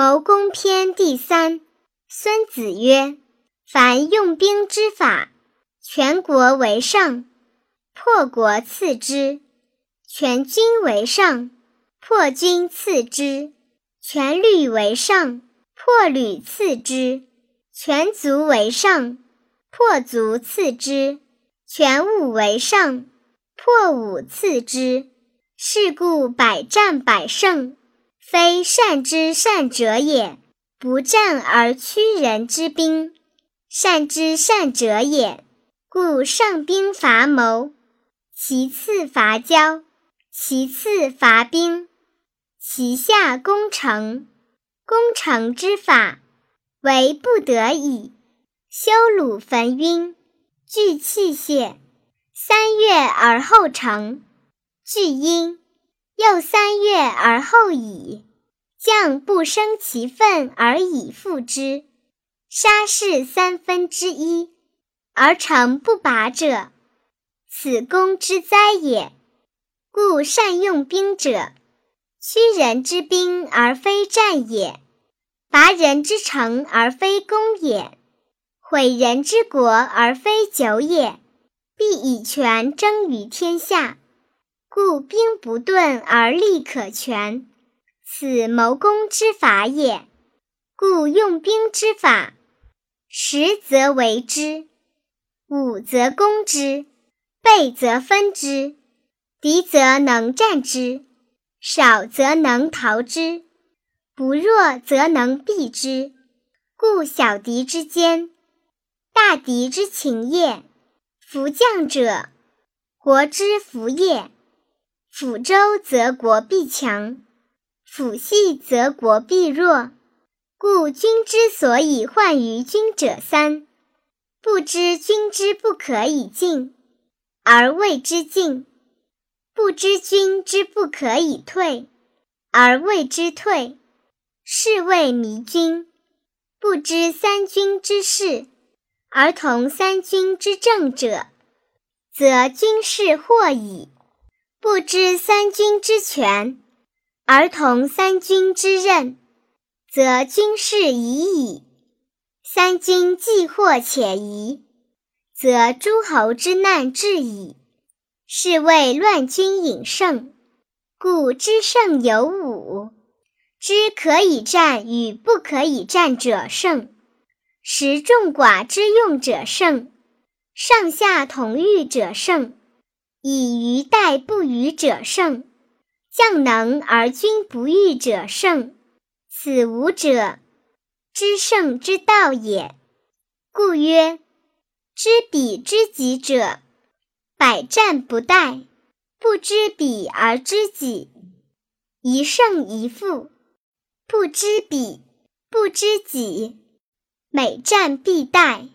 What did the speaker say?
谋攻篇第三。孙子曰：“凡用兵之法，全国为上，破国次之；全军为上，破军次之；全旅为上，破旅次之；全族为上，破族次之；全武为上，破武次之。是故百战百胜，非善之善者也。”不战而屈人之兵，善之善者也。故上兵伐谋，其次伐交，其次伐兵，其下攻城。攻城之法，为不得已，修鲁焚晕，聚器械，三月而后成。聚阴，又三月而后已。将不生其愤而以复之，杀士三分之一，而成不拔者，此攻之灾也。故善用兵者，屈人之兵而非战也，拔人之城而非攻也，毁人之国而非久也。必以权争于天下，故兵不顿而利可全。此谋攻之法也，故用兵之法，实则为之，武则攻之，备则分之，敌则能战之，少则能逃之，不弱则能避之。故小敌之坚，大敌之情也。夫将者，国之福也。辅周则国必强。辅系则国必弱，故君之所以患于君者三：不知君之不可以进，而谓之进；不知君之不可以退，而谓之退，是谓迷君；不知三军之事，而同三军之政者，则军事惑矣；不知三军之权。而同三军之任，则军事已矣。三军既惑且疑，则诸侯之难至矣。是谓乱军引胜。故知胜有五：知可以战与不可以战者胜；识众寡之用者胜；上下同欲者胜；以愚待不愚者胜。将能而君不欲者胜，此五者，知胜之道也。故曰：知彼知己者，百战不殆；不知彼而知己，一胜一负；不知彼，不知己，每战必殆。